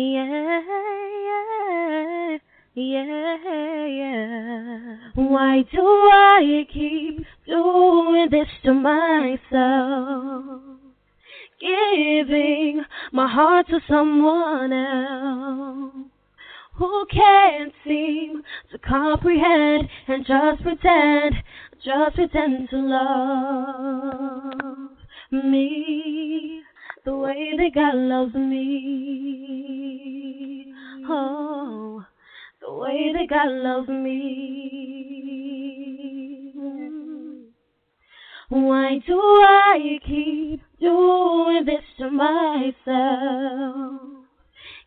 Yeah, yeah, yeah. Why do I keep doing this to myself? Giving my heart to someone else who can't seem to comprehend and just pretend, just pretend to love me the way that God loves me. Oh, the way that God loves me. Why do I keep doing this to myself?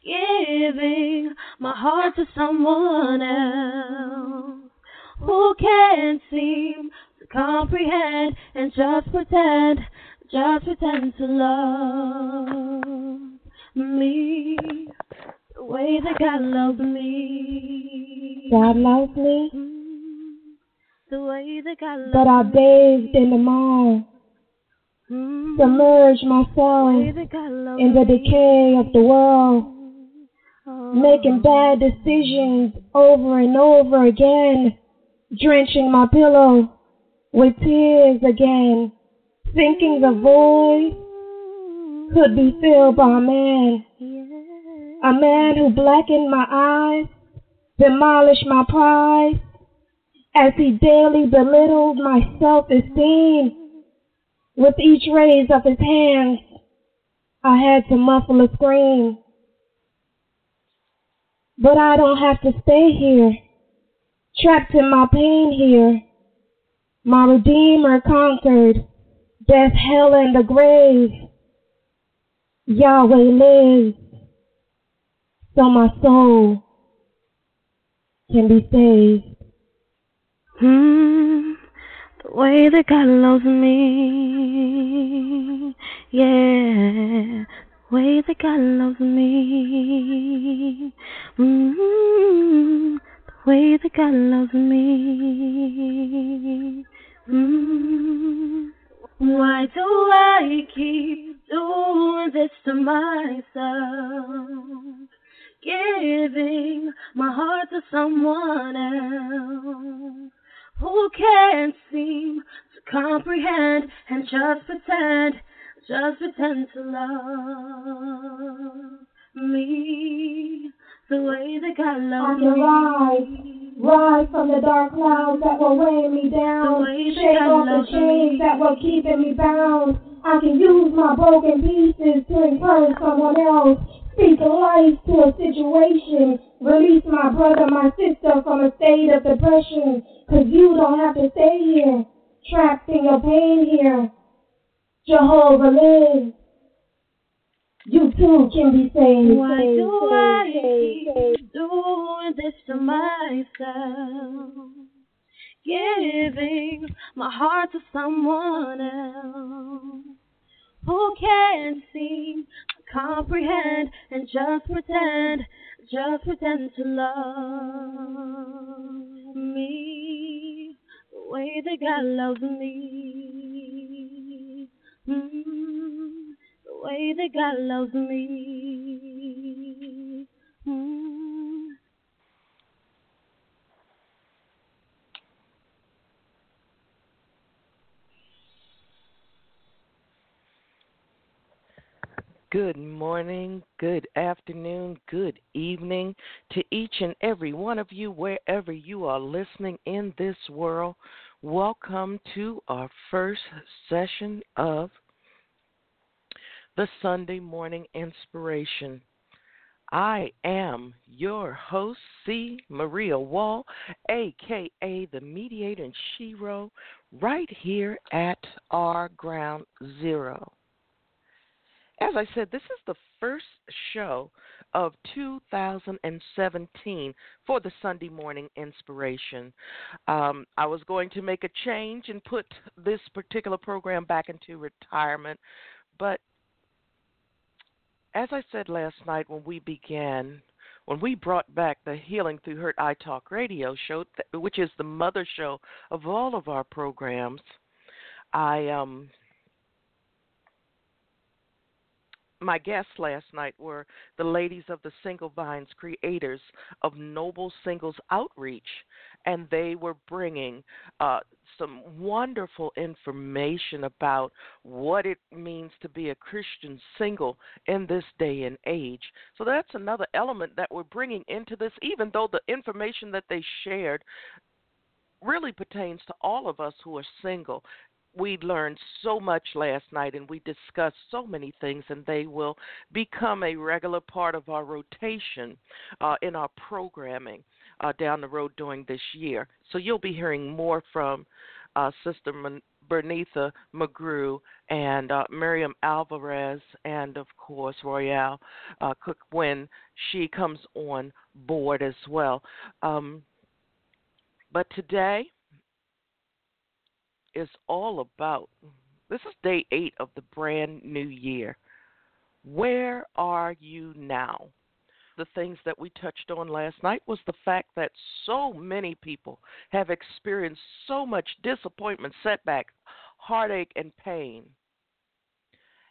Giving my heart to someone else who can't seem to comprehend and just pretend just pretend to love me the way that God loves me. God loves me. Mm, the way that God loves me. But I bathed in the mire, me. submerged myself in the decay of the world, Oh. making bad decisions over and over again, drenching my pillow with tears again, thinking the void could be filled by a man, a man who blackened my eyes, demolished my pride, as he daily belittled my self-esteem. With each raise of his hands, I had to muffle a scream. But I don't have to stay here, trapped in my pain here. My Redeemer conquered death, hell, and the grave. Yahweh lives, so my soul can be saved. Hmm, the way that God loves me, yeah, the way that God loves me, mm, the way that God loves me. Mm. Why do I keep doing this to myself? Giving my heart to someone else who can't seem to comprehend and just pretend, just pretend to love me the way that God I loves can me. rise, rise from the dark clouds that were weighing me down, The way that shake off the chains me. that were keeping me bound. I can use my broken pieces to encourage someone else, speak life to a situation, release my brother, my sister from a state of depression, cause you don't have to stay here, trapped in your pain here. Jehovah lives. You too can be saved. Why saved, do saved, I saved, saved. keep doing this to myself? Giving my heart to someone else who can't seem to comprehend and just pretend, just pretend to love me the way that God loves me. Way that God loves me. Mm. Good morning, good afternoon, good evening to each and every one of you, wherever you are listening in this world. Welcome to our first session of the Sunday Morning Inspiration. I am your host, C. Maria Wall, aka the Mediator and Shero, right here at our Ground Zero as I said, this is the first show of 2017 for the Sunday morning inspiration. Um, I was going to make a change and put this particular program back into retirement, but as I said last night when we began, when we brought back the Healing Through Hurt I Talk radio show, which is the mother show of all of our programs, I um, my guests last night were the ladies of the Single Vines, creators of Noble Singles Outreach, and they were bringing uh, some wonderful information about what it means to be a Christian single in this day and age. So that's another element that we're bringing into this, even though the information that they shared really pertains to all of us who are single we learned so much last night and we discussed so many things, and they will become a regular part of our rotation uh, in our programming uh, down the road during this year. So you'll be hearing more from uh, Sister Man- Bernitha McGrew and uh, Miriam Alvarez, and of course Royale uh, Cook when she comes on board as well. Um, but today, is all about. This is day eight of the brand new year. Where are you now? The things that we touched on last night was the fact that so many people have experienced so much disappointment, setback, heartache, and pain.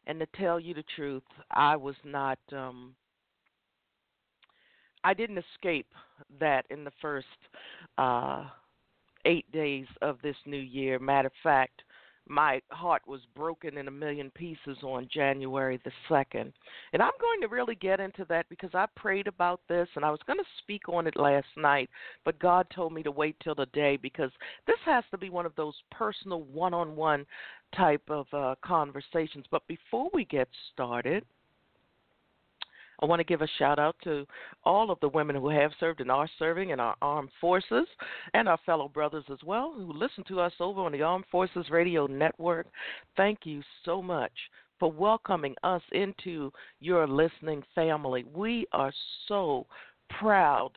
And to tell you the truth, I was not. Um, I didn't escape that in the first uh, eight days of this new year. Matter of fact, my heart was broken in a million pieces on January the 2nd. And I'm going to really get into that because I prayed about this and I was going to speak on it last night, but God told me to wait till the day because this has to be one of those personal one on one type of uh, conversations. But before we get started, I want to give a shout out to all of the women who have served and are serving in our armed forces and our fellow brothers as well who listen to us over on the Armed Forces Radio Network. Thank you so much for welcoming us into your listening family. We are so proud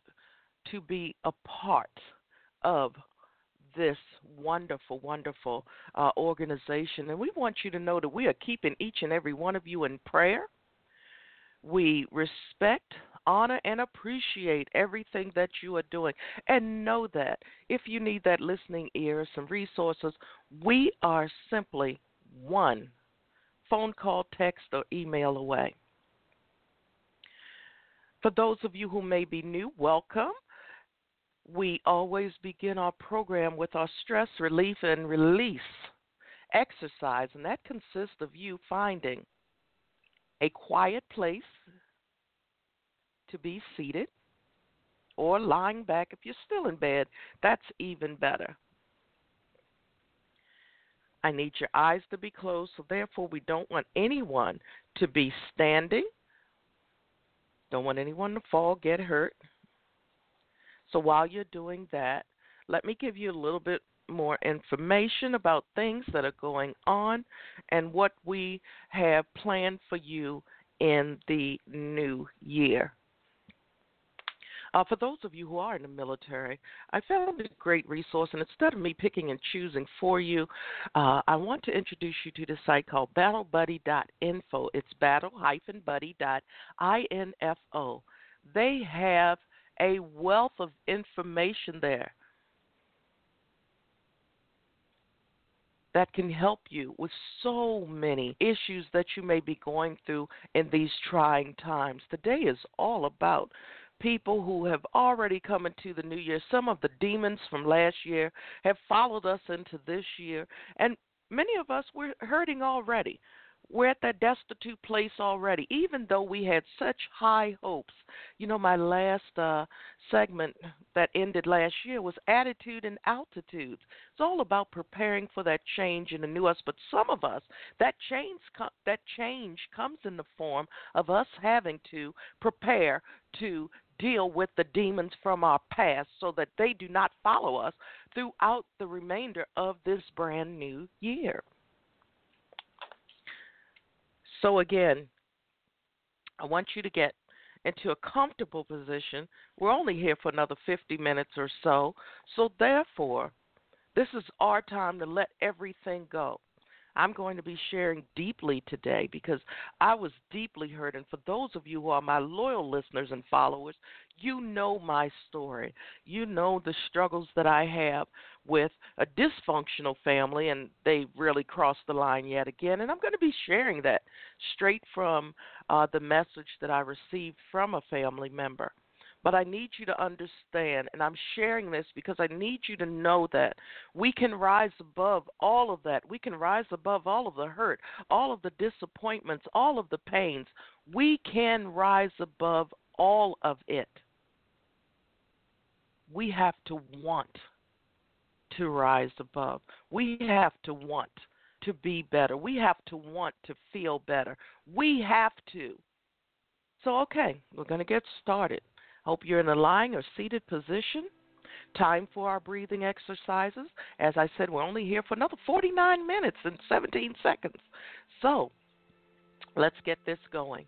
to be a part of this wonderful, wonderful uh, organization. And we want you to know that we are keeping each and every one of you in prayer. We respect, honor, and appreciate everything that you are doing. And know that if you need that listening ear, some resources, we are simply one phone call, text, or email away. For those of you who may be new, welcome. We always begin our program with our stress relief and release exercise, and that consists of you finding a quiet place to be seated or lying back if you're still in bed. That's even better. I need your eyes to be closed, so therefore, we don't want anyone to be standing. Don't want anyone to fall, get hurt. So while you're doing that, let me give you a little bit more information about things that are going on and what we have planned for you in the new year. Uh, for those of you who are in the military, I found a great resource, and instead of me picking and choosing for you, uh, I want to introduce you to the site called battlebuddy.info. It's battle-buddy.info. They have a wealth of information there that can help you with so many issues that you may be going through in these trying times. Today is all about people who have already come into the new year. Some of the demons from last year have followed us into this year, and many of us were hurting already we're at that destitute place already, even though we had such high hopes. You know, my last uh, segment that ended last year was attitude and altitudes. It's all about preparing for that change in the new us. But some of us, that change that change comes in the form of us having to prepare to deal with the demons from our past so that they do not follow us throughout the remainder of this brand new year. So, again, I want you to get into a comfortable position. We're only here for another 50 minutes or so. So, therefore, this is our time to let everything go. I'm going to be sharing deeply today because I was deeply hurt. And for those of you who are my loyal listeners and followers, you know my story. You know the struggles that I have with a dysfunctional family, and they really crossed the line yet again. And I'm going to be sharing that straight from uh, the message that I received from a family member. But I need you to understand, and I'm sharing this because I need you to know that we can rise above all of that. We can rise above all of the hurt, all of the disappointments, all of the pains. We can rise above all of it. We have to want to rise above. We have to want to be better. We have to want to feel better. We have to. So, okay, we're going to get started. Hope you're in a lying or seated position. Time for our breathing exercises. As I said, we're only here for another 49 minutes and 17 seconds. So let's get this going.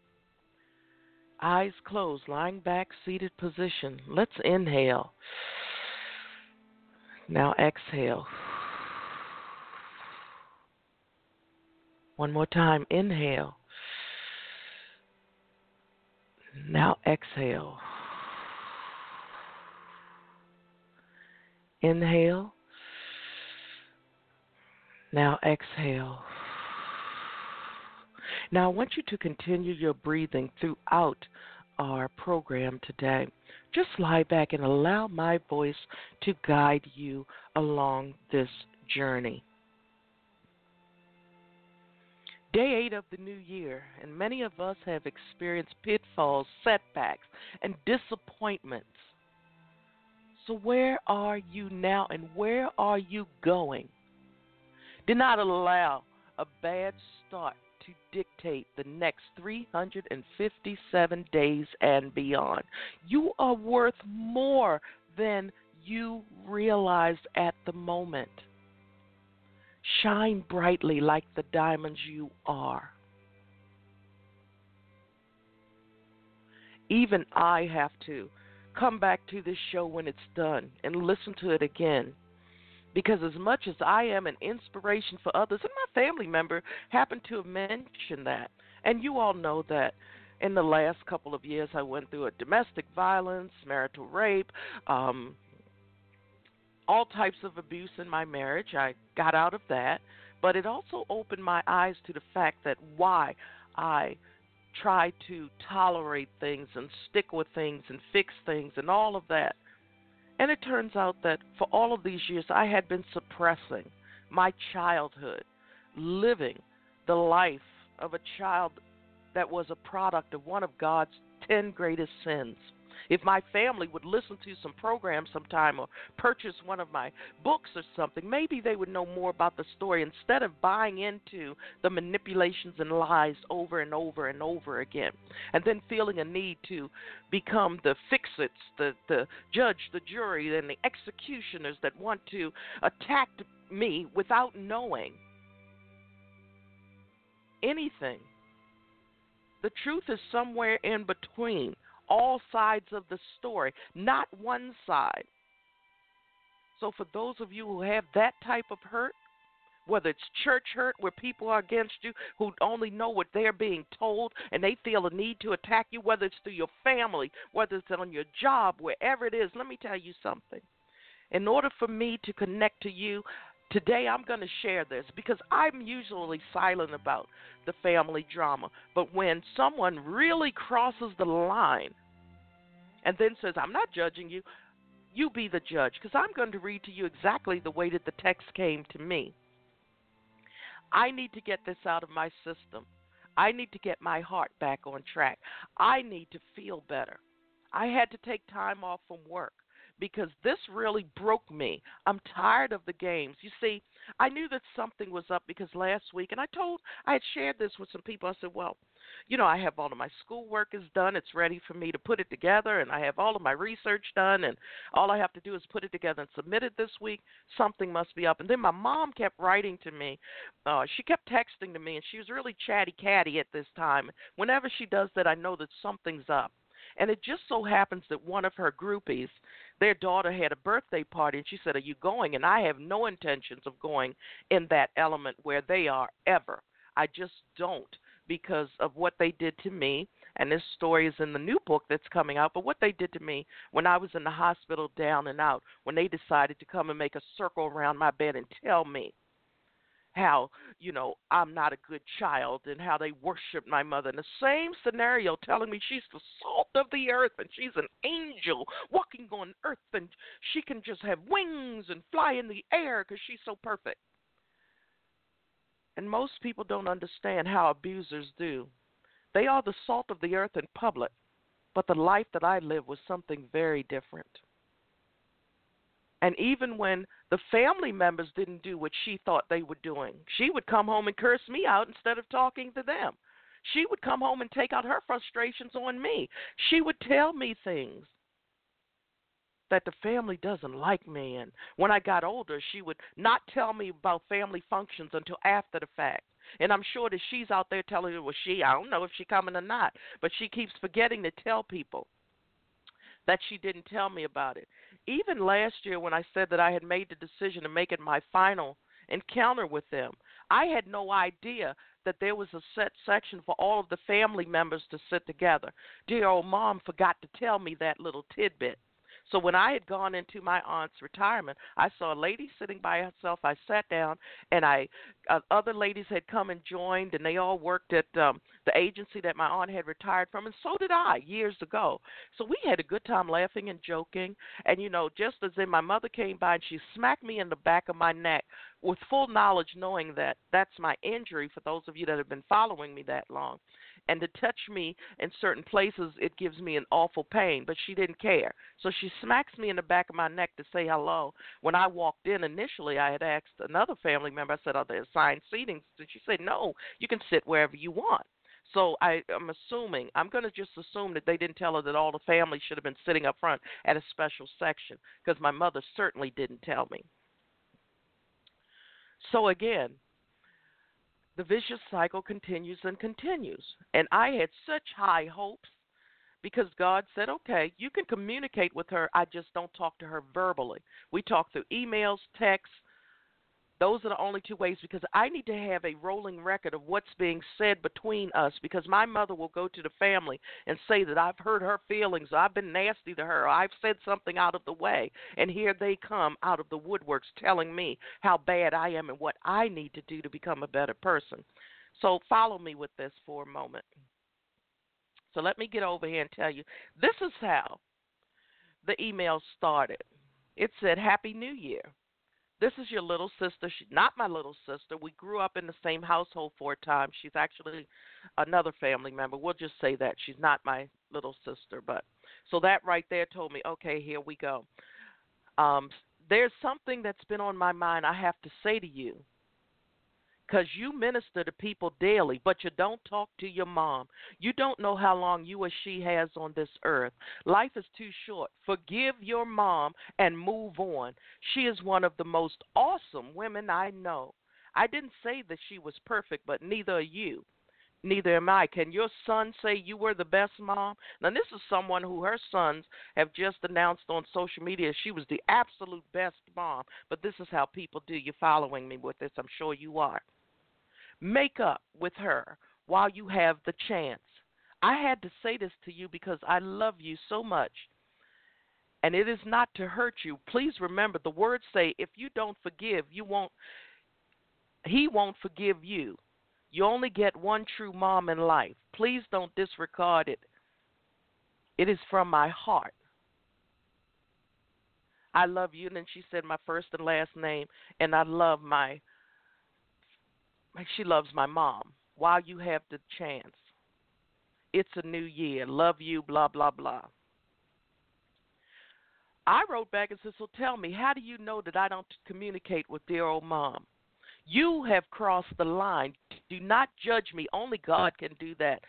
Eyes closed, lying back, seated position. Let's inhale. Now exhale. One more time. Inhale. Now exhale. Inhale. Now exhale. Now I want you to continue your breathing throughout our program today. Just lie back and allow my voice to guide you along this journey. Day eight of the new year, and many of us have experienced pitfalls, setbacks, and disappointments. So, where are you now and where are you going? Do not allow a bad start to dictate the next 357 days and beyond. You are worth more than you realize at the moment. Shine brightly like the diamonds you are. Even I have to come back to this show when it's done and listen to it again. Because as much as I am an inspiration for others, and my family member happened to have mentioned that, and you all know that in the last couple of years I went through a domestic violence, marital rape, um, all types of abuse in my marriage. I got out of that, but it also opened my eyes to the fact that why I try to tolerate things and stick with things and fix things and all of that. And it turns out that for all of these years, I had been suppressing my childhood, living the life of a child that was a product of one of God's 10 greatest sins if my family would listen to some program sometime or purchase one of my books or something, maybe they would know more about the story instead of buying into the manipulations and lies over and over and over again. And then feeling a need to become the fix-its, the, the judge, the jury, and the executioners that want to attack me without knowing anything. The truth is somewhere in between all sides of the story, not one side. So, for those of you who have that type of hurt, whether it's church hurt where people are against you who only know what they're being told and they feel a need to attack you, whether it's through your family, whether it's on your job, wherever it is, let me tell you something. In order for me to connect to you, Today I'm going to share this because I'm usually silent about the family drama. But when someone really crosses the line and then says, I'm not judging you, you be the judge because I'm going to read to you exactly the way that the text came to me. I need to get this out of my system. I need to get my heart back on track. I need to feel better. I had to take time off from work because this really broke me. I'm tired of the games. You see, I knew that something was up because last week, and I told, I had shared this with some people. I said, well, you know, I have all of my schoolwork is done. It's ready for me to put it together, and I have all of my research done, and all I have to do is put it together and submit it this week. Something must be up. And then my mom kept writing to me. Uh, she kept texting to me, and she was really chatty catty at this time. Whenever she does that, I know that something's up. And it just so happens that one of her groupies Their daughter had a birthday party, and she said, Are you going? And I have no intentions of going in that element where they are ever. I just don't because of what they did to me. And this story is in the new book that's coming out. But what they did to me when I was in the hospital down and out, when they decided to come and make a circle around my bed and tell me how you know I'm not a good child and how they worship my mother. In the same scenario, telling me she's the salt of the earth and she's an angel walking on earth and she can just have wings and fly in the air because she's so perfect. And most people don't understand how abusers do. They are the salt of the earth in public, but the life that I live was something very different. And even when the family members didn't do what she thought they were doing, she would come home and curse me out instead of talking to them. She would come home and take out her frustrations on me. She would tell me things that the family doesn't like me. And when I got older, she would not tell me about family functions until after the fact. And I'm sure that she's out there telling her, well, she, I don't know if she's coming or not, but she keeps forgetting to tell people that she didn't tell me about it. Even last year, when I said that I had made the decision to make it my final encounter with them, I had no idea that there was a set section for all of the family members to sit together. Dear old mom forgot to tell me that little tidbit. So when I had gone into my aunt's retirement, I saw a lady sitting by herself. I sat down, and I uh, other ladies had come and joined, and they all worked at um, the agency that my aunt had retired from, and so did I years ago. So we had a good time laughing and joking. And you know, just as then my mother came by and she smacked me in the back of my neck with full knowledge, knowing that that's my injury. For those of you that have been following me that long, and to touch me in certain places it gives me an awful pain but she didn't care so she smacks me in the back of my neck to say hello when i walked in initially i had asked another family member i said are there assigned seatings and she said no you can sit wherever you want so I, I'm assuming, I'm going to just assume that they didn't tell her that all the family should have been sitting up front at a special section because my mother certainly didn't tell me. So again, the vicious cycle continues and continues. And I had such high hopes because God said, okay, you can communicate with her. I just don't talk to her verbally. We talk through emails, texts, those are the only two ways because I need to have a rolling record of what's being said between us because my mother will go to the family and say that I've hurt her feelings, I've been nasty to her, I've said something out of the way, and here they come out of the woodworks telling me how bad I am and what I need to do to become a better person. So follow me with this for a moment. So let me get over here and tell you this is how the email started. It said, Happy New Year. This is your little sister. She's not my little sister. We grew up in the same household for a time. She's actually another family member. We'll just say that she's not my little sister. But so that right there told me, okay, here we go. Um, there's something that's been on my mind. I have to say to you because you minister to people daily, but you don't talk to your mom. You don't know how long you or she has on this earth. Life is too short. Forgive your mom and move on. She is one of the most awesome women I know. I didn't say that she was perfect, but neither are you. Neither am I. Can your son say you were the best mom? Now, this is someone who her sons have just announced on social media she was the absolute best mom. But this is how people do. You're following me with this. I'm sure you are. Make up with her while you have the chance. I had to say this to you because I love you so much. And it is not to hurt you. Please remember the words say if you don't forgive, you won't he won't forgive you. You only get one true mom in life. Please don't disregard it. It is from my heart. I love you. And then she said my first and last name, and I love my she loves my mom. While you have the chance, it's a new year. Love you, blah, blah, blah. I wrote back and said, So tell me, how do you know that I don't communicate with dear old mom? You have crossed the line. Do not judge me. Only God can do that.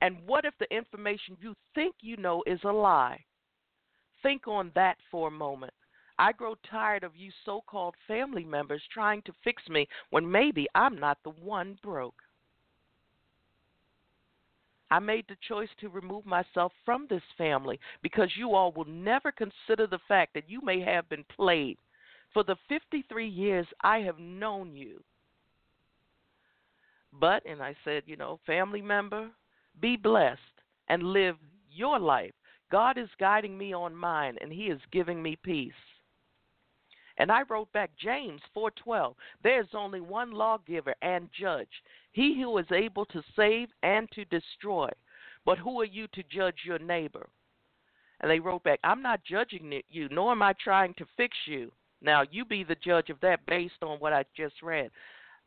And what if the information you think you know is a lie? Think on that for a moment. I grow tired of you so called family members trying to fix me when maybe I'm not the one broke. I made the choice to remove myself from this family because you all will never consider the fact that you may have been played. For the 53 years I have known you, but, and I said, you know, family member, be blessed and live your life. God is guiding me on mine, and He is giving me peace. And I wrote back James 4:12. There's only one lawgiver and judge, he who is able to save and to destroy. But who are you to judge your neighbor? And they wrote back, I'm not judging you, nor am I trying to fix you. Now you be the judge of that based on what I just read.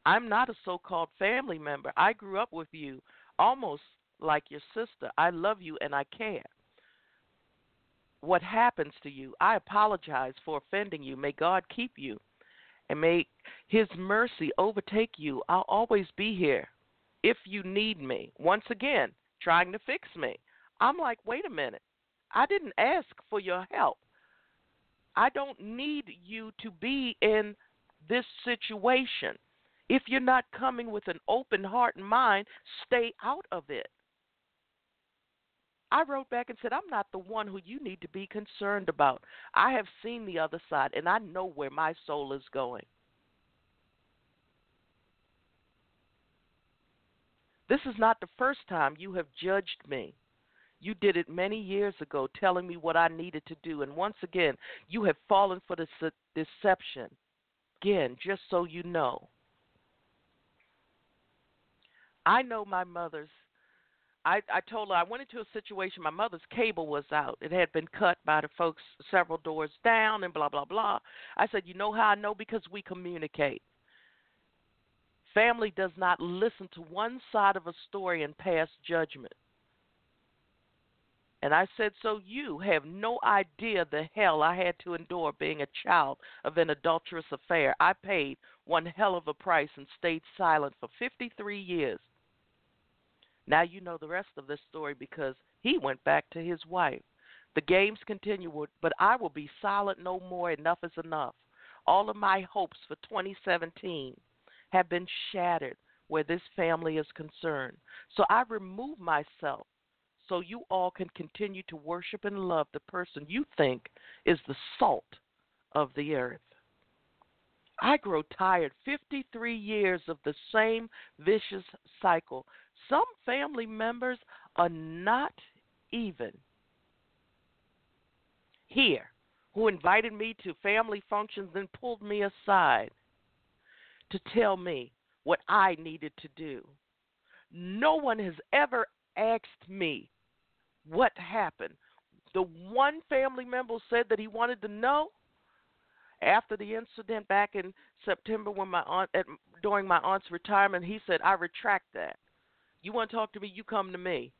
I'm not a so called family member. I grew up with you almost like your sister. I love you and I care. What happens to you, I apologize for offending you. May God keep you and may His mercy overtake you. I'll always be here if you need me. Once again, trying to fix me. I'm like, wait a minute. I didn't ask for your help. I don't need you to be in this situation. If you're not coming with an open heart and mind, stay out of it. I wrote back and said, I'm not the one who you need to be concerned about. I have seen the other side and I know where my soul is going. This is not the first time you have judged me. You did it many years ago, telling me what I needed to do. And once again, you have fallen for the deception. Again, just so you know. I know my mother's. I, I told her I went into a situation. My mother's cable was out. It had been cut by the folks several doors down, and blah blah blah. I said, you know how I know because we communicate. Family does not listen to one side of a story and pass judgment. And I said, So you have no idea the hell I had to endure being a child of an adulterous affair. I paid one hell of a price and stayed silent for 53 years. Now you know the rest of this story because he went back to his wife. The games continue, but I will be silent no more. Enough is enough. All of my hopes for 2017 have been shattered where this family is concerned. So I remove myself so you all can continue to worship and love the person you think is the salt of the earth. I grow tired 53 years of the same vicious cycle. Some family members are not even here who invited me to family functions and pulled me aside to tell me what I needed to do. No one has ever asked me what happened. The one family member said that he wanted to know after the incident back in September when my aunt at, during my aunt's retirement, he said, "I retract that. You want to talk to me? You come to me."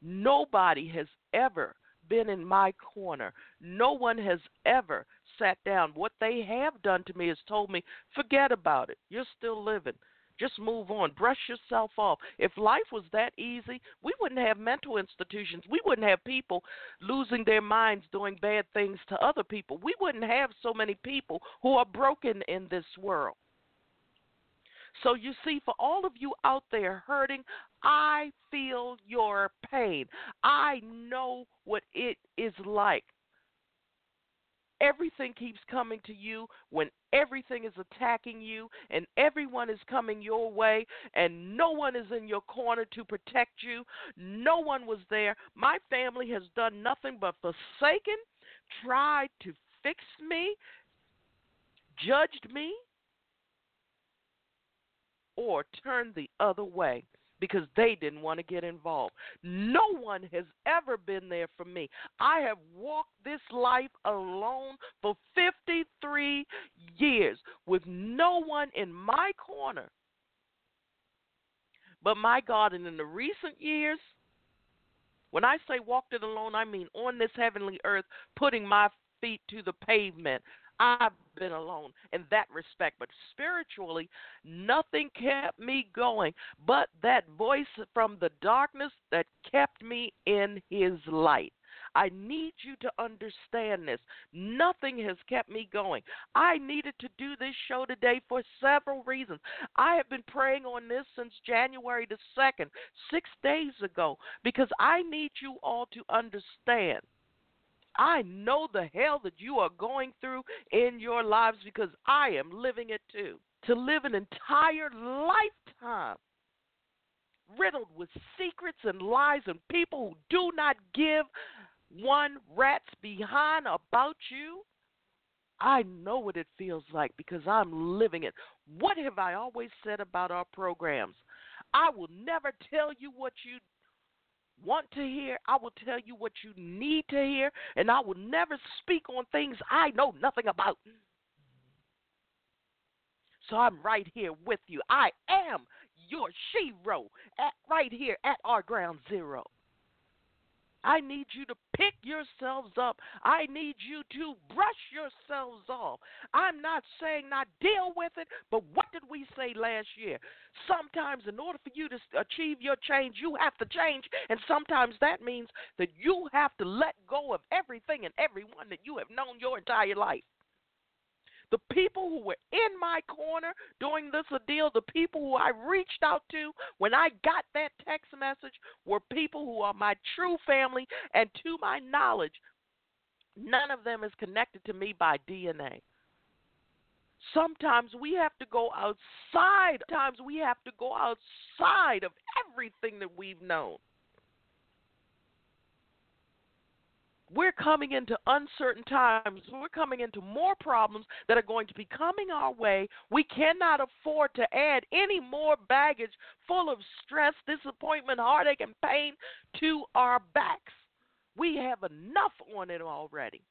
Nobody has ever been in my corner. No one has ever sat down. What they have done to me is told me, "Forget about it. You're still living. Just move on. Brush yourself off. If life was that easy, we wouldn't have mental institutions. We wouldn't have people losing their minds doing bad things to other people. We wouldn't have so many people who are broken in this world. So you see, for all of you out there hurting, I feel your pain. I know what it is like everything keeps coming to you, when everything is attacking you and everyone is coming your way and no one is in your corner to protect you, no one was there. My family has done nothing but forsaken, tried to fix me, judged me, or turned the other way because they didn't want to get involved. No one has ever been there for me. I have walked this life alone for 53 years with no one in my corner. But my God, and in the recent years, when I say walked it alone, I mean on this heavenly earth, putting my feet to the pavement. I've been alone in that respect. But spiritually, nothing kept me going but that voice from the darkness that kept me in his light. I need you to understand this. Nothing has kept me going. I needed to do this show today for several reasons. I have been praying on this since January the 2nd, six days ago, because I need you all to understand. I know the hell that you are going through in your lives because I am living it too. To live an entire lifetime riddled with secrets and lies and people who do not give one rat's behind about you. I know what it feels like because I'm living it. What have I always said about our programs? I will never tell you what you want to hear. I will tell you what you need to hear, and I will never speak on things I know nothing about. So I'm right here with you. I am your shero at right here at our ground zero. I need you to pick yourselves up. I need you to brush yourselves off. I'm not saying not deal with it, but what did we say last year? Sometimes, in order for you to achieve your change, you have to change. And sometimes that means that you have to let go of everything and everyone that you have known your entire life. The people who were in my corner during this ordeal, the people who I reached out to when I got that text message were people who are my true family, and to my knowledge, none of them is connected to me by DNA. Sometimes we have to go outside. Sometimes we have to go outside of everything that we've known. We're coming into uncertain times. We're coming into more problems that are going to be coming our way. We cannot afford to add any more baggage full of stress, disappointment, heartache, and pain to our backs. We have enough on it already.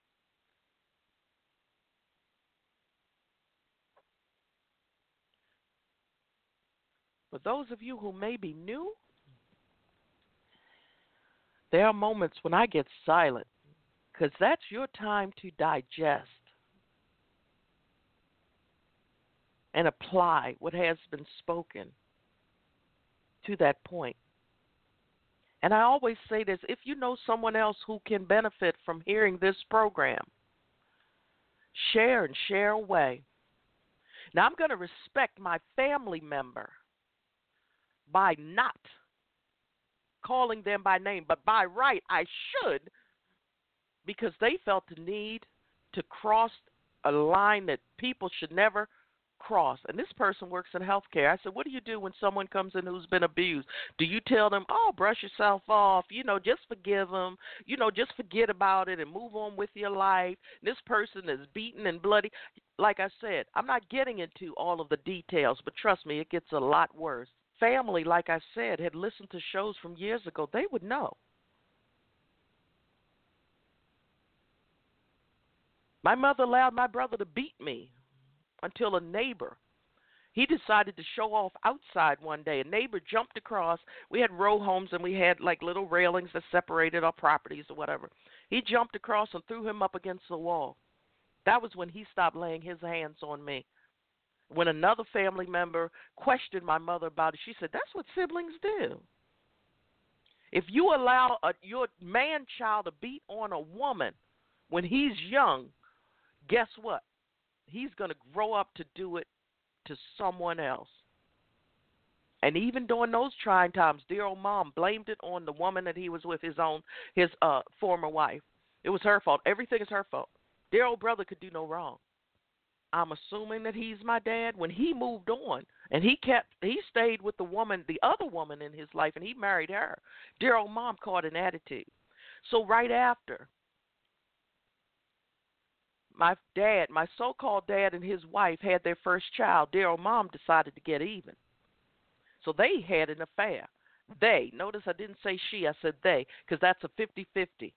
For those of you who may be new, there are moments when I get silent because that's your time to digest and apply what has been spoken to that point. And I always say this if you know someone else who can benefit from hearing this program, share and share away. Now, I'm going to respect my family member by not calling them by name, but by right, I should because they felt the need to cross a line that people should never cross. And this person works in healthcare. I said, What do you do when someone comes in who's been abused? Do you tell them, Oh, brush yourself off, you know, just forgive them, you know, just forget about it and move on with your life? This person is beaten and bloody. Like I said, I'm not getting into all of the details, but trust me, it gets a lot worse. Family, like I said, had listened to shows from years ago, they would know. My mother allowed my brother to beat me until a neighbor he decided to show off outside one day. A neighbor jumped across. We had row homes and we had like little railings that separated our properties or whatever. He jumped across and threw him up against the wall. That was when he stopped laying his hands on me. When another family member questioned my mother about it, she said, That's what siblings do. If you allow a, your man child to beat on a woman when he's young, guess what? He's going to grow up to do it to someone else. And even during those trying times, dear old mom blamed it on the woman that he was with, his own, his uh, former wife. It was her fault. Everything is her fault. Dear old brother could do no wrong. I'm assuming that he's my dad. When he moved on and he kept, he stayed with the woman, the other woman in his life, and he married her. Dear old mom caught an attitude. So right after, my dad, my so-called dad, and his wife had their first child. Daryl mom decided to get even, so they had an affair. They notice I didn't say she, I said they, because that's a fifty-fifty.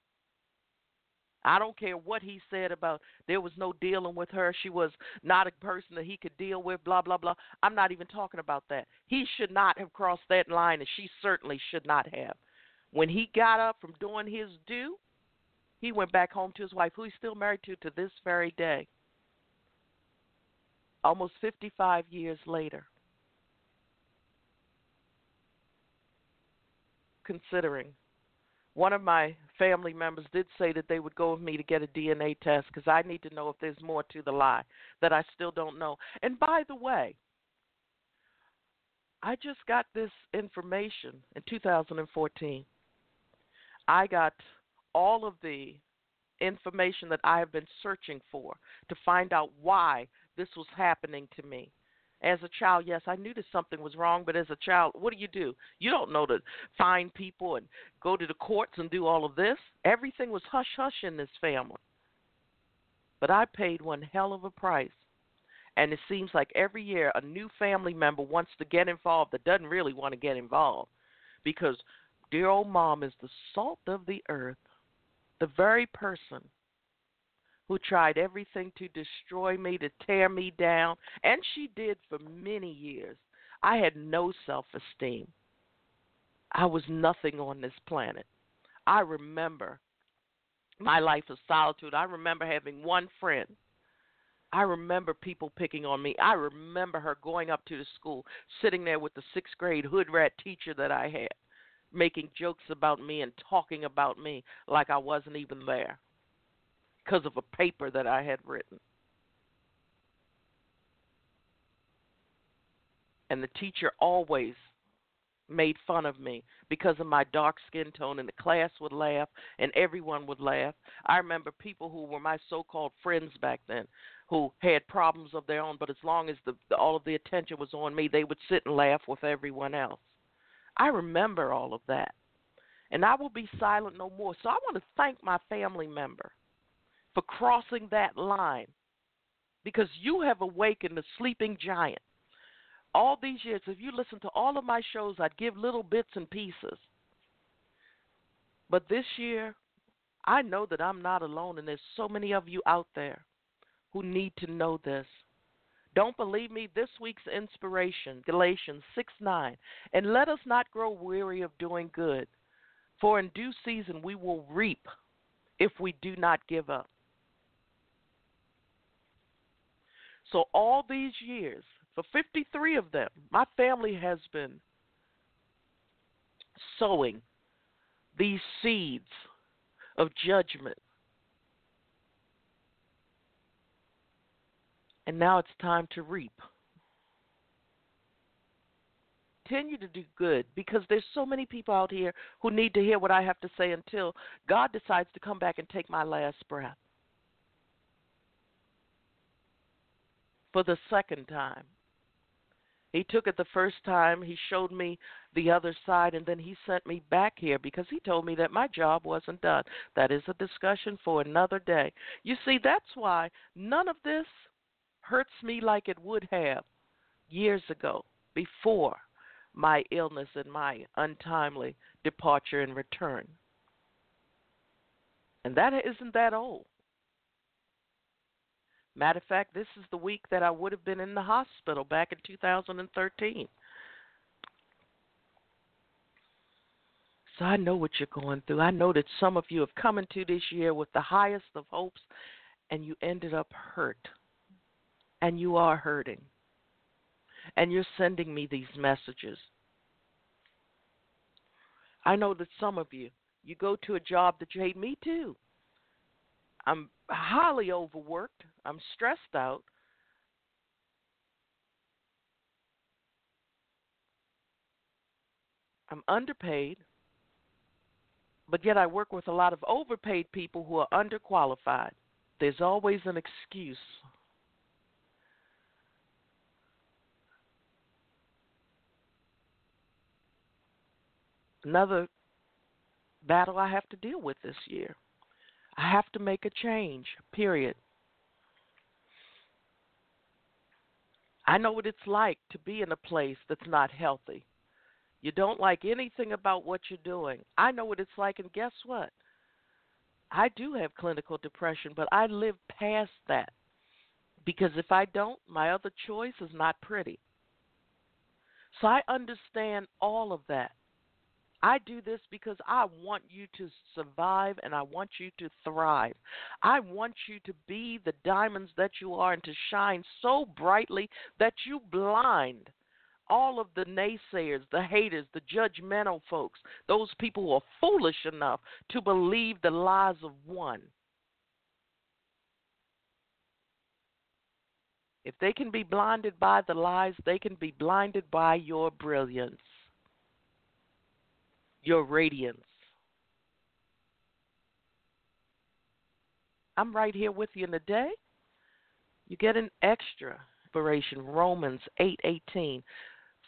I don't care what he said about there was no dealing with her. She was not a person that he could deal with, blah, blah, blah. I'm not even talking about that. He should not have crossed that line, and she certainly should not have. When he got up from doing his due, he went back home to his wife, who he's still married to to this very day. Almost 55 years later. Considering one of my family members did say that they would go with me to get a DNA test because I need to know if there's more to the lie that I still don't know. And by the way, I just got this information in 2014. I got all of the information that I have been searching for to find out why this was happening to me. As a child, yes, I knew that something was wrong, but as a child, what do you do? You don't know to find people and go to the courts and do all of this. Everything was hush hush in this family. But I paid one hell of a price. And it seems like every year a new family member wants to get involved that doesn't really want to get involved because dear old mom is the salt of the earth, the very person who tried everything to destroy me, to tear me down, and she did for many years. I had no self esteem. I was nothing on this planet. I remember my life of solitude. I remember having one friend. I remember people picking on me. I remember her going up to the school, sitting there with the sixth grade hood rat teacher that I had, making jokes about me and talking about me like I wasn't even there because of a paper that I had written. And the teacher always made fun of me because of my dark skin tone, and the class would laugh, and everyone would laugh. I remember people who were my so called friends back then who had problems of their own, but as long as the, all of the attention was on me, they would sit and laugh with everyone else. I remember all of that. And I will be silent no more. So I want to thank my family member for crossing that line because you have awakened the sleeping giant. All these years, if you listen to all of my shows, I'd give little bits and pieces. But this year, I know that I'm not alone, and there's so many of you out there who need to know this. Don't believe me? This week's inspiration, Galatians 6 9. And let us not grow weary of doing good, for in due season we will reap if we do not give up. So, all these years, for 53 of them, my family has been sowing these seeds of judgment. And now it's time to reap. Continue to do good because there's so many people out here who need to hear what I have to say until God decides to come back and take my last breath. for the second time. He took it the first time, he showed me the other side, and then he sent me back here because he told me that my job wasn't done. That is a discussion for another day. You see, that's why none of this hurts me like it would have years ago, before my illness and my untimely departure and return. And that isn't that old. Matter of fact, this is the week that I would have been in the hospital back in 2013. So I know what you're going through. I know that some of you have come into this year with the highest of hopes and you ended up hurt. And you are hurting. And you're sending me these messages. I know that some of you, you go to a job that you hate. Me too. I'm highly overworked. I'm stressed out. I'm underpaid, but yet I work with a lot of overpaid people who are underqualified. There's always an excuse. Another battle I have to deal with this year. I have to make a change, period. I know what it's like to be in a place that's not healthy. You don't like anything about what you're doing. I know what it's like, and guess what? I do have clinical depression, but I live past that. Because if I don't, my other choice is not pretty. So I understand all of that. I do this because I want you to survive and I want you to thrive. I want you to be the diamonds that you are and to shine so brightly that you blind all of the naysayers, the haters, the judgmental folks, those people who are foolish enough to believe the lies of one. If they can be blinded by the lies, they can be blinded by your brilliance, your radiance. I'm right here with you in the day. You get an extra inspiration, Romans 8:18.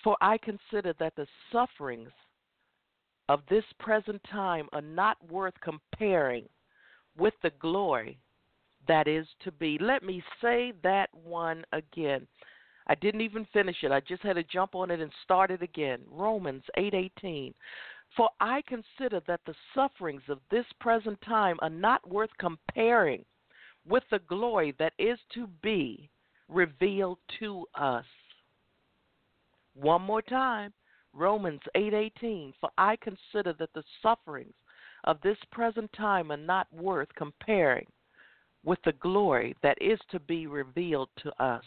For I consider that the sufferings of this present time are not worth comparing with the glory that is to be. Let me say that one again. I didn't even finish it. I just had to jump on it and start it again. Romans 8:18. For I consider that the sufferings of this present time are not worth comparing with the glory that is to be revealed to us. One more time. Romans 8:18 For I consider that the sufferings of this present time are not worth comparing with the glory that is to be revealed to us.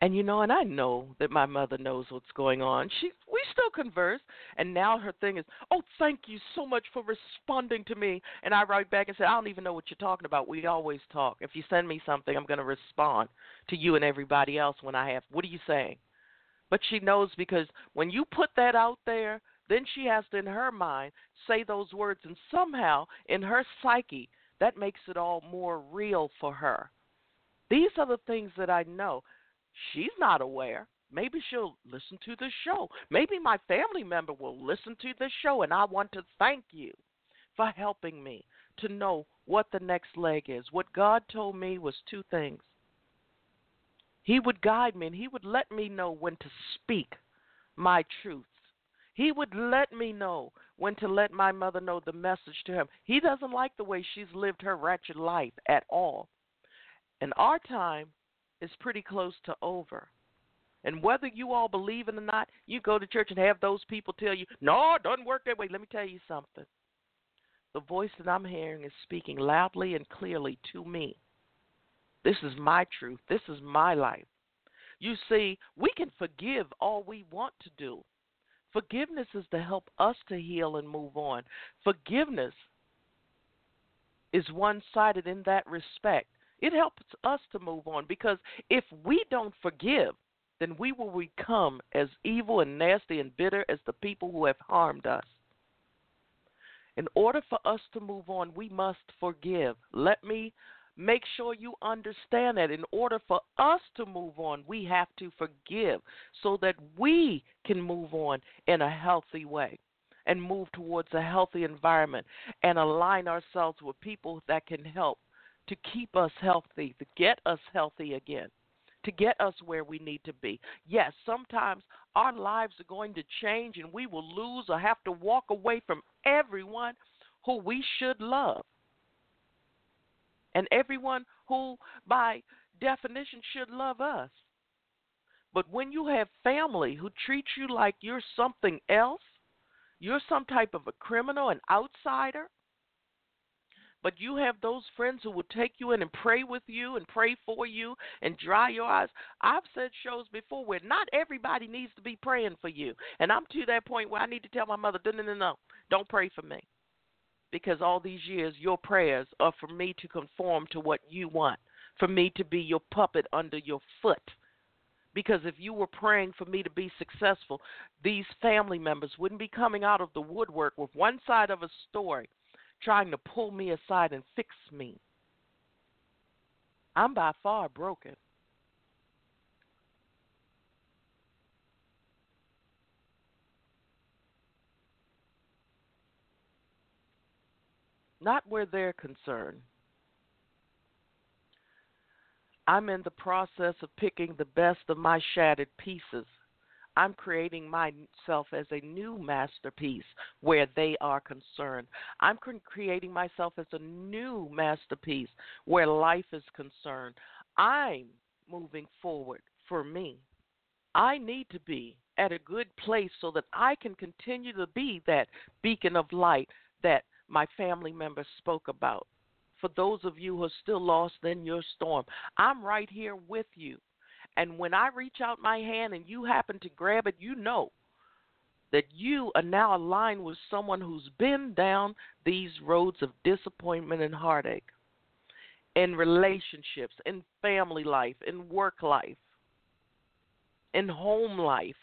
And you know, and I know that my mother knows what's going on. She we still converse, and now her thing is, "Oh, thank you so much for responding to me." And I write back and say, "I don't even know what you're talking about. We always talk. If you send me something, I'm going to respond to you and everybody else when I have. What are you saying?" But she knows because when you put that out there, then she has to, in her mind, say those words, and somehow in her psyche, that makes it all more real for her. These are the things that I know. She's not aware. Maybe she'll listen to the show. Maybe my family member will listen to the show, and I want to thank you for helping me to know what the next leg is. What God told me was two things he would guide me and He would let me know when to speak my truths. He would let me know when to let my mother know the message to him. He doesn't like the way she's lived her wretched life at all. In our time is pretty close to over. And whether you all believe it or not, you go to church and have those people tell you, no, it doesn't work that way. Let me tell you something. The voice that I'm hearing is speaking loudly and clearly to me. This is my truth. This is my life. You see, we can forgive all we want to do. Forgiveness is to help us to heal and move on. Forgiveness is one sided in that respect. It helps us to move on because if we don't forgive, then we will become as evil and nasty and bitter as the people who have harmed us. In order for us to move on, we must forgive. Let me Make sure you understand that in order for us to move on, we have to forgive so that we can move on in a healthy way and move towards a healthy environment and align ourselves with people that can help to keep us healthy, to get us healthy again, to get us where we need to be. Yes, sometimes our lives are going to change and we will lose or have to walk away from everyone who we should love and everyone who, by definition, should love us. But when you have family who treat you like you're something else, you're some type of a criminal, an outsider, but you have those friends who will take you in and pray with you and pray for you and dry your eyes. I've said shows before where not everybody needs to be praying for you. And I'm to that point where I need to tell my mother, no, no, no, no, don't pray for me because all these years your prayers are for me to conform to what you want, for me to be your puppet under your foot. Because if you were praying for me to be successful, these family members wouldn't be coming out of the woodwork with one side of a story trying to pull me aside and fix me. I'm by far broken. not where they're concerned. I'm in the process of picking the best of my shattered pieces. I'm creating myself as a new masterpiece where they are concerned. I'm creating myself as a new masterpiece where life is concerned. I'm moving forward for me. I need to be at a good place so that I can continue to be that beacon of light that my family members spoke about for those of you who are still lost in your storm. I'm right here with you. And when I reach out my hand and you happen to grab it, you know that you are now aligned with someone who's been down these roads of disappointment and heartache in relationships, in family life, in work life, in home life.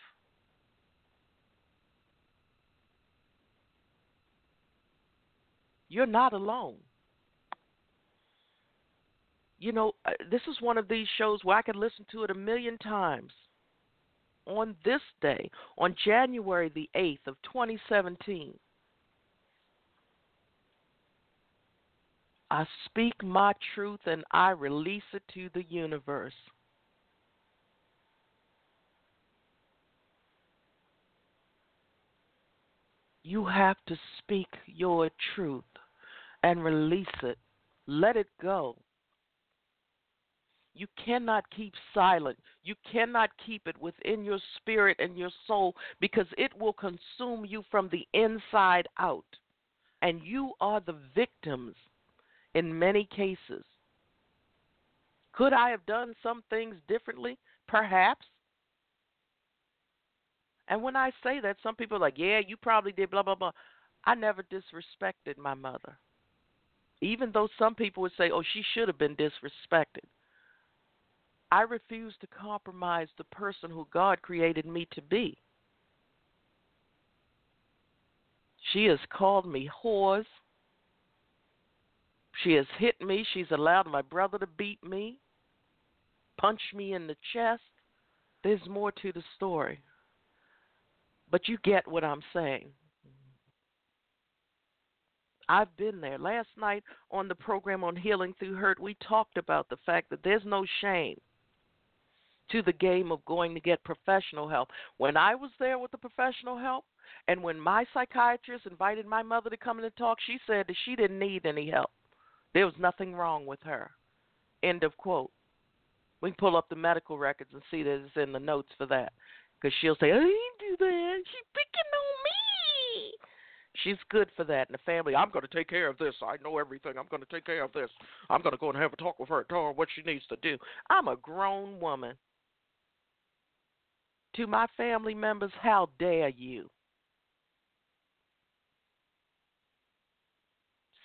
You're not alone. You know, uh, this is one of these shows where I could listen to it a million times. On this day, on January the 8th of 2017, I speak my truth and I release it to the universe. You have to speak your truth and release it. Let it go. You cannot keep silent. You cannot keep it within your spirit and your soul because it will consume you from the inside out. And you are the victims in many cases. Could I have done some things differently? Perhaps. And when I say that, some people are like, yeah, you probably did, blah, blah, blah. I never disrespected my mother. Even though some people would say, oh, she should have been disrespected. I refuse to compromise the person who God created me to be. She has called me whores. She has hit me. She's allowed my brother to beat me, punch me in the chest. There's more to the story. But you get what I'm saying. I've been there. Last night on the program on Healing Through Hurt, we talked about the fact that there's no shame to the game of going to get professional help. When I was there with the professional help, and when my psychiatrist invited my mother to come in and talk, she said that she didn't need any help. There was nothing wrong with her. End of quote. We can pull up the medical records and see that it's in the notes for that. Because she'll say, I didn't do that. She's picking on me. She's good for that in the family. I'm going to take care of this. I know everything. I'm going to take care of this. I'm going to go and have a talk with her, and tell her what she needs to do. I'm a grown woman. To my family members, how dare you?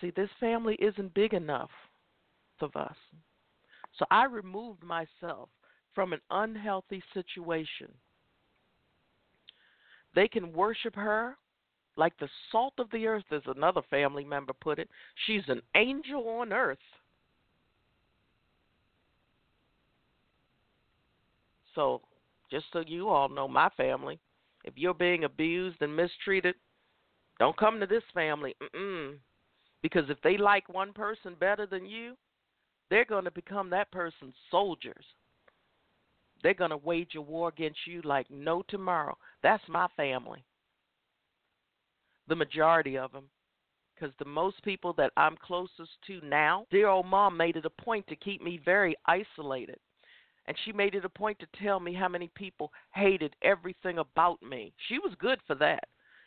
See, this family isn't big enough of us. So I removed myself from an unhealthy situation. They can worship her like the salt of the earth, as another family member put it. She's an angel on earth. So, just so you all know, my family, if you're being abused and mistreated, don't come to this family. Mm-mm. Because if they like one person better than you, they're going to become that person's soldiers. They're going to wage a war against you like no tomorrow. That's my family. The majority of them. Because the most people that I'm closest to now, dear old mom made it a point to keep me very isolated. And she made it a point to tell me how many people hated everything about me. She was good for that.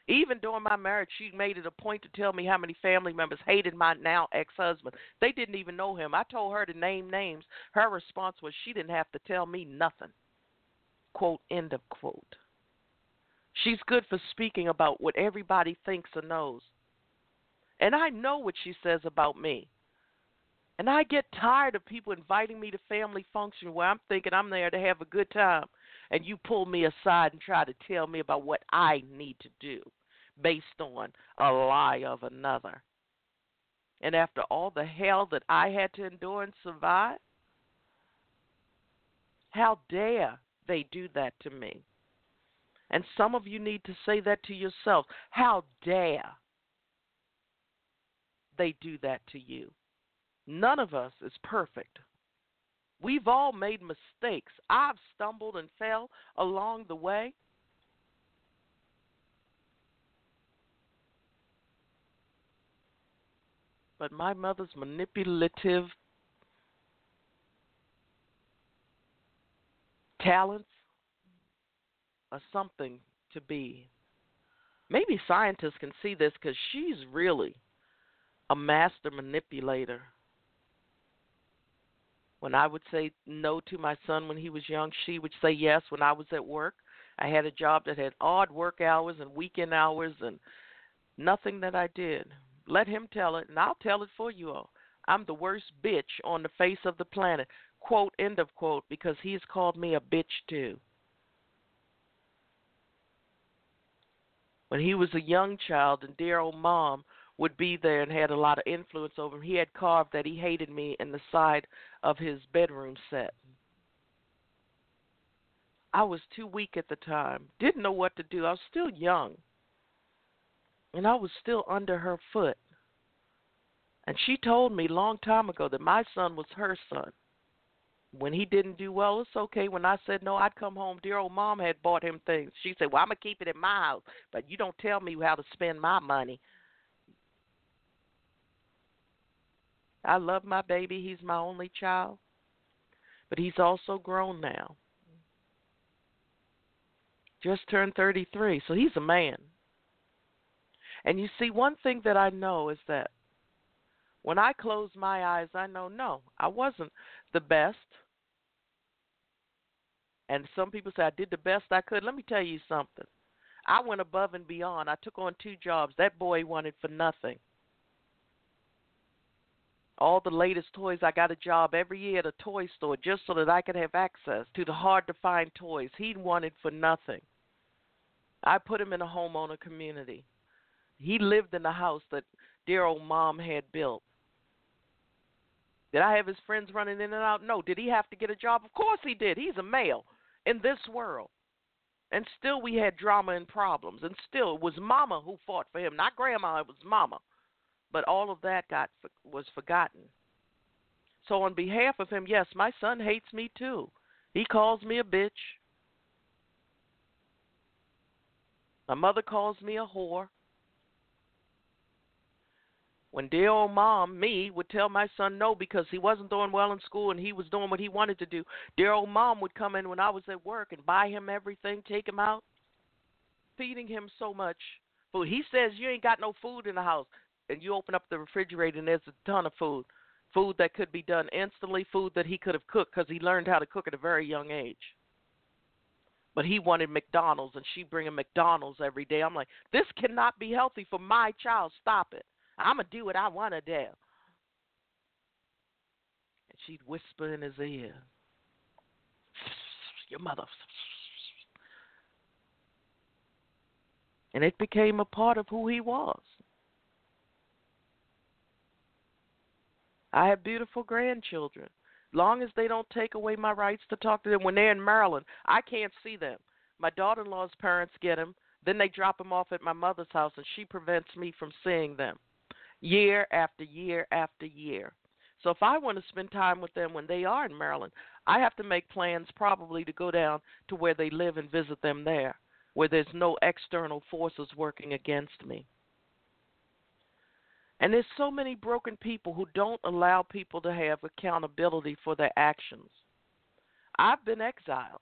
Even during my marriage, she made it a point to tell me how many family members hated my now ex husband. They didn't even know him. I told her to name names. Her response was she didn't have to tell me nothing. Quote, end of quote. She's good for speaking about what everybody thinks or knows. And I know what she says about me. And I get tired of people inviting me to family function where I'm thinking I'm there to have a good time and you pull me aside and try to tell me about what I need to do based on a lie of another. And after all the hell that I had to endure and survive, how dare they do that to me? And some of you need to say that to yourself. How dare they do that to you? None of us is perfect. We've all made mistakes. I've stumbled and fell along the way. But my mother's manipulative talents are something to be. Maybe scientists can see this because she's really a master manipulator When I would say no to my son when he was young, she would say yes when I was at work. I had a job that had odd work hours and weekend hours and nothing that I did. Let him tell it, and I'll tell it for you all. I'm the worst bitch on the face of the planet. Quote, end of quote, because he's called me a bitch too. When he was a young child and dear old mom would be there and had a lot of influence over him, he had carved that he hated me in the side of his bedroom set. I was too weak at the time, didn't know what to do. I was still young, and I was still under her foot. And she told me long time ago that my son was her son. When he didn't do well, it's okay. When I said no, I'd come home. Dear old mom had bought him things. She said, "Well, I'm gonna keep it in my house, but you don't tell me how to spend my money." I love my baby. He's my only child, but he's also grown now. Just turned 33, so he's a man. And you see, one thing that I know is that when I close my eyes, I know, no, I wasn't the best. And some people say I did the best I could. Let me tell you something. I went above and beyond. I took on two jobs. That boy wanted for nothing. All the latest toys. I got a job every year at a toy store just so that I could have access to the hard to find toys. He wanted for nothing. I put him in a homeowner community. He lived in the house that dear old mom had built. Did I have his friends running in and out? No. Did he have to get a job? Of course he did. He's a male in this world. And still we had drama and problems. And still it was mama who fought for him, not grandma, it was mama. But all of that got was forgotten. So on behalf of him, yes, my son hates me too. He calls me a bitch. My mother calls me a whore. When dear old mom, me, would tell my son no because he wasn't doing well in school and he was doing what he wanted to do, dear old mom would come in when I was at work and buy him everything, take him out, feeding him so much food. He says you ain't got no food in the house, and you open up the refrigerator and there's a ton of food, food that could be done instantly, food that he could have cooked because he learned how to cook at a very young age. But he wanted McDonald's, and she bring him McDonald's every day. I'm like, this cannot be healthy for my child. Stop it. I'm to do what I want to do. And she'd whisper in his ear, Your mother. And it became a part of who he was. I have beautiful grandchildren. Long as they don't take away my rights to talk to them when they're in Maryland, I can't see them. My daughter-in-law's parents get them, then they drop them off at my mother's house, and she prevents me from seeing them year after year after year. So if I want to spend time with them when they are in Maryland, I have to make plans probably to go down to where they live and visit them there, where there's no external forces working against me. And there's so many broken people who don't allow people to have accountability for their actions. I've been exiled.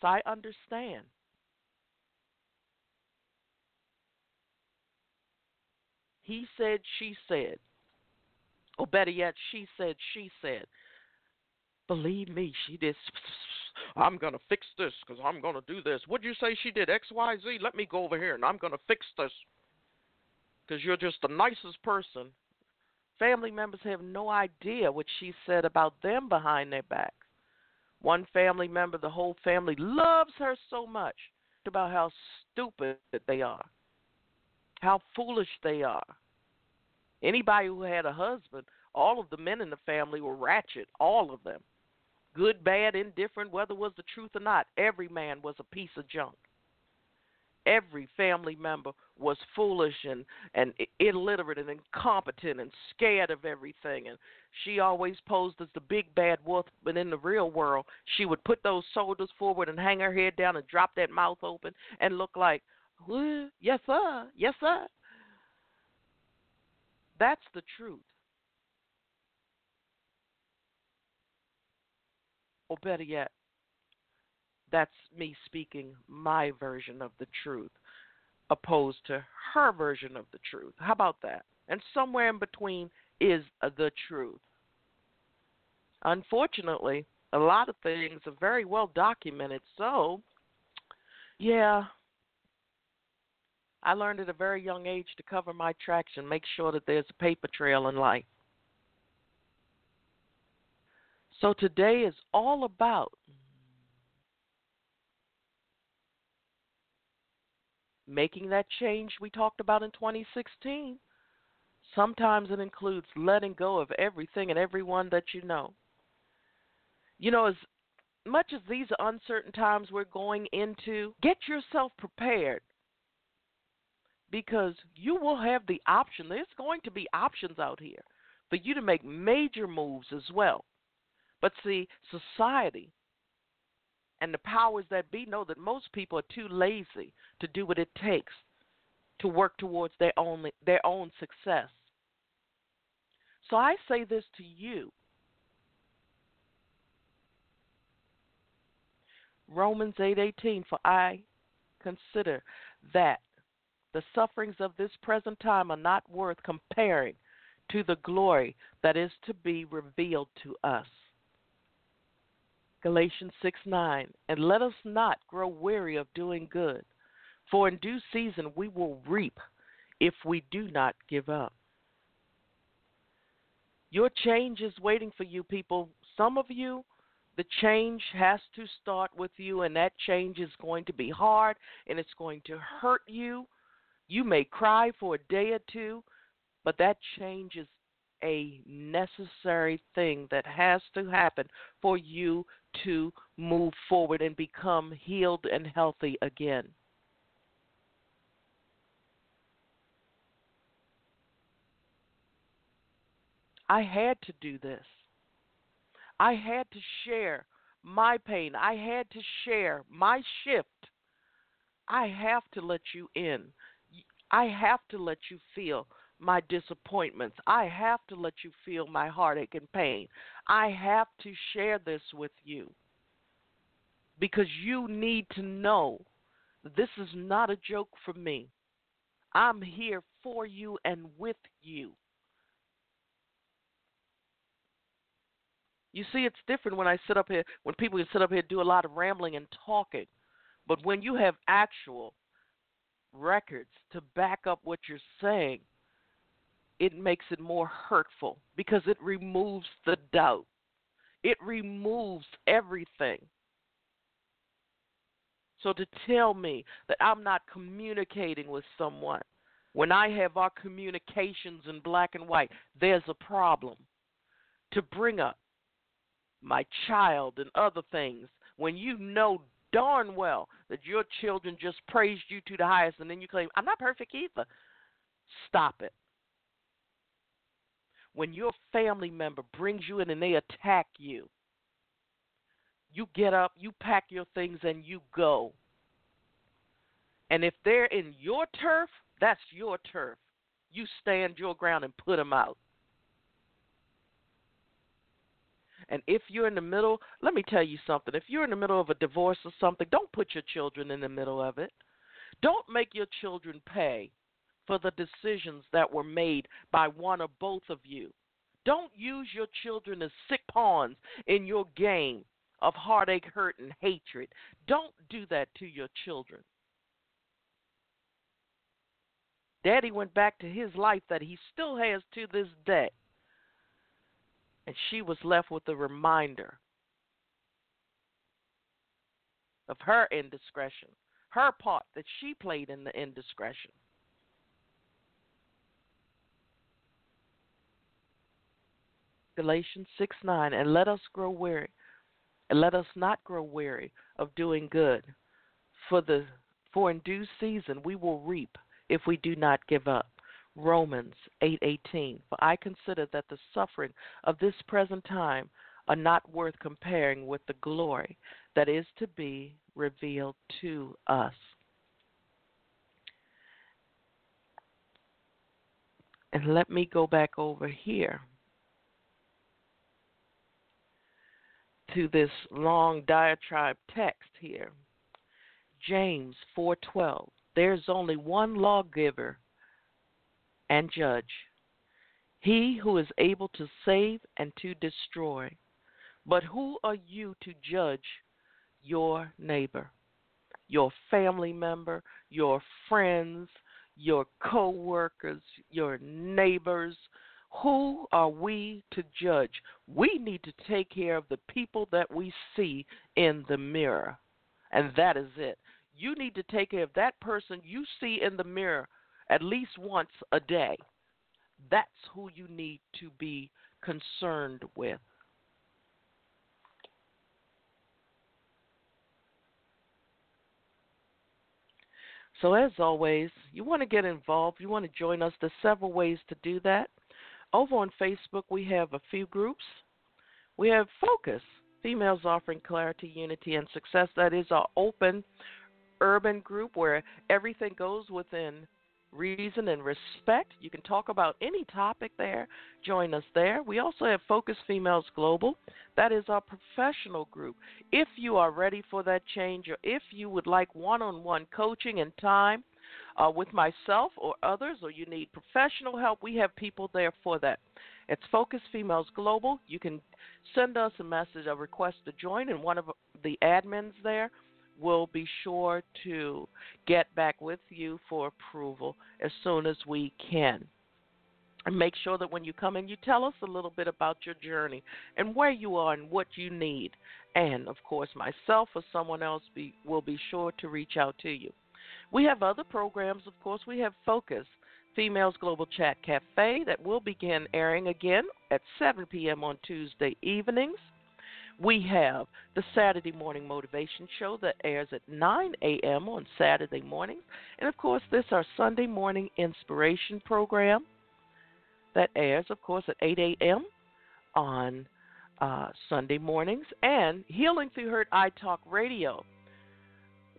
So I understand. He said, she said. Or better yet, she said, she said. Believe me, she did. I'm going to fix this because I'm going to do this. What'd you say she did? X, Y, Z? Let me go over here and I'm going to fix this because you're just the nicest person. Family members have no idea what she said about them behind their backs. One family member, the whole family loves her so much about how stupid that they are, how foolish they are. Anybody who had a husband, all of the men in the family were ratchet, all of them. Good, bad, indifferent, whether it was the truth or not, every man was a piece of junk. Every family member was foolish and, and illiterate and incompetent and scared of everything. And she always posed as the big bad wolf, but in the real world, she would put those shoulders forward and hang her head down and drop that mouth open and look like, yes, sir, yes, sir. That's the truth. Or better yet, that's me speaking my version of the truth opposed to her version of the truth. How about that? And somewhere in between is the truth. unfortunately, a lot of things are very well documented. So, yeah, I learned at a very young age to cover my tracks and make sure that there's a paper trail in life. So today is all about making that change we talked about in 2016. Sometimes it includes letting go of everything and everyone that you know. You know, as much as these uncertain times we're going into, get yourself prepared because you will have the option. There's going to be options out here for you to make major moves as well. But see, society and the powers that be know that most people are too lazy to do what it takes to work towards their own their own success. So I say this to you. Romans 8:18 for I consider that the sufferings of this present time are not worth comparing to the glory that is to be revealed to us. Galatians 6 9. And let us not grow weary of doing good, for in due season we will reap if we do not give up. Your change is waiting for you, people. Some of you, the change has to start with you, and that change is going to be hard and it's going to hurt you. You may cry for a day or two, but that change is a necessary thing that has to happen for you to move forward and become healed and healthy again. I had to do this. I had to share my pain. I had to share my shift. I have to let you in. I have to let you feel my disappointments. I have to let you feel my heartache and pain. I have to share this with you because you need to know this is not a joke for me. I'm here for you and with you. You see, it's different when I sit up here, when people can sit up here do a lot of rambling and talking. But when you have actual records to back up what you're saying, it makes it more hurtful because it removes the doubt. It removes everything. So to tell me that I'm not communicating with someone when I have our communications in black and white, there's a problem. To bring up my child and other things when you know darn well that your children just praised you to the highest and then you claim, I'm not perfect either. Stop it when your family member brings you in and they attack you, you get up, you pack your things, and you go. And if they're in your turf, that's your turf. You stand your ground and put them out. And if you're in the middle, let me tell you something. If you're in the middle of a divorce or something, don't put your children in the middle of it. Don't make your children pay for the decisions that were made by one or both of you. Don't use your children as sick pawns in your game of heartache, hurt, and hatred. Don't do that to your children. Daddy went back to his life that he still has to this day. And she was left with a reminder of her indiscretion, her part that she played in the indiscretion. Galatians 6 9, and let us grow weary, and let us not grow weary of doing good. For the for in due season we will reap if we do not give up. Romans 8:18 For I consider that the suffering of this present time are not worth comparing with the glory that is to be revealed to us. And let me go back over here to this long diatribe text here. James 4:12 There's only one lawgiver and judge he who is able to save and to destroy But who are you to judge your neighbor, your family member, your friends, your co workers, your neighbors? Who are we to judge? We need to take care of the people that we see in the mirror. And that is it. You need to take care of that person you see in the mirror at least once a day. That's who you need to be concerned with. So, as always, you want to get involved, you want to join us. There's several ways to do that. Over on Facebook, we have a few groups. We have Focus, Females Offering Clarity, Unity, and Success. That is our open urban group where everything goes within reason and respect. You can talk about any topic there. Join us there. We also have Focus Females Global. That is our professional group. If you are ready for that change or if you would like one on one coaching and time uh, with myself or others, or you need professional help, we have people there for that. It's Focus Females Global. You can send us a message, a request to join, and one of the admins there will be sure to get back with you for approval as soon as we can. And make sure that when you come in, you tell us a little bit about your journey and where you are and what you need. And of course, myself or someone else be, will be sure to reach out to you. We have other programs, of course. We have Focus, Females Global Chat Cafe, that will begin airing again at 7 p.m. on Tuesday evenings. We have the Saturday Morning Motivation Show that airs at 9 a.m. on Saturday mornings. And of course, this our Sunday Morning Inspiration program that airs, of course, at 8 a.m. on uh, Sunday mornings. And Healing Through Hurt Talk Radio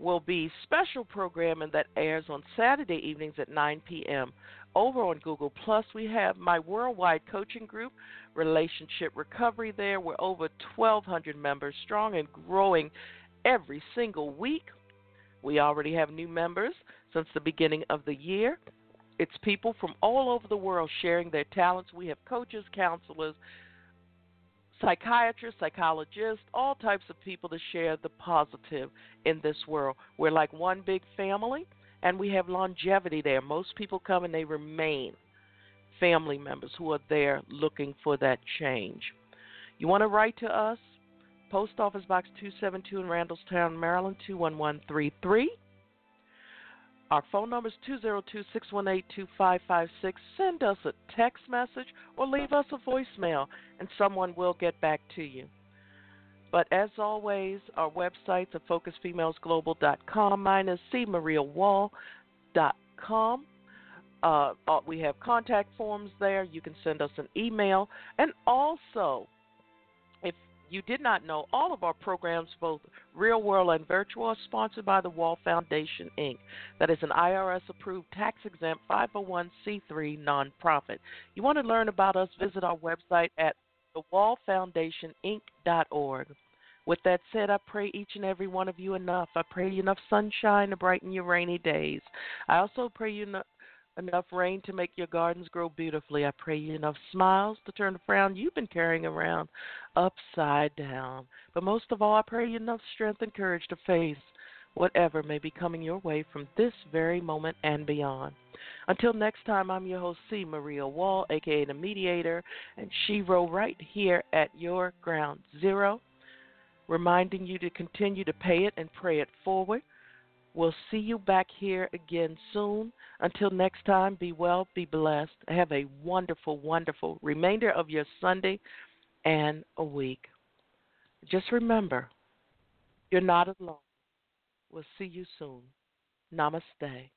will be special programming that airs on Saturday evenings at 9 p.m. Over on Google Plus, we have my worldwide coaching group, Relationship Recovery. There, we're over 1,200 members strong and growing every single week. We already have new members since the beginning of the year. It's people from all over the world sharing their talents. We have coaches, counselors, psychiatrists, psychologists, all types of people to share the positive in this world. We're like one big family and we have longevity there. Most people come and they remain family members who are there looking for that change. You want to write to us? Post Office Box 272 in Randallstown, Maryland 21133. Our phone number is 202 618 2556. Send us a text message or leave us a voicemail, and someone will get back to you. But as always, our websites are focusfemalesglobal.com. Mine is cmariawall.com. Uh, uh, we have contact forms there. You can send us an email. And also, you did not know, all of our programs, both real world and virtual, are sponsored by the Wall Foundation, Inc. That is an IRS approved, tax exempt 501c3 nonprofit. You want to learn about us, visit our website at thewallfoundationinc.org. With that said, I pray each and every one of you enough. I pray you enough sunshine to brighten your rainy days. I also pray you enough, rain to make your gardens grow beautifully. I pray you enough smiles to turn the frown you've been carrying around upside down. But most of all, I pray you enough strength and courage to face whatever may be coming your way from this very moment and beyond. Until next time, I'm your host, C. Maria Wall, aka the Mediator, and she right here at your ground zero, reminding you to continue to pay it and pray it forward. We'll see you back here again soon. Until next time, be well, be blessed. Have a wonderful, wonderful remainder of your Sunday and a week. Just remember, you're not alone. We'll see you soon. Namaste.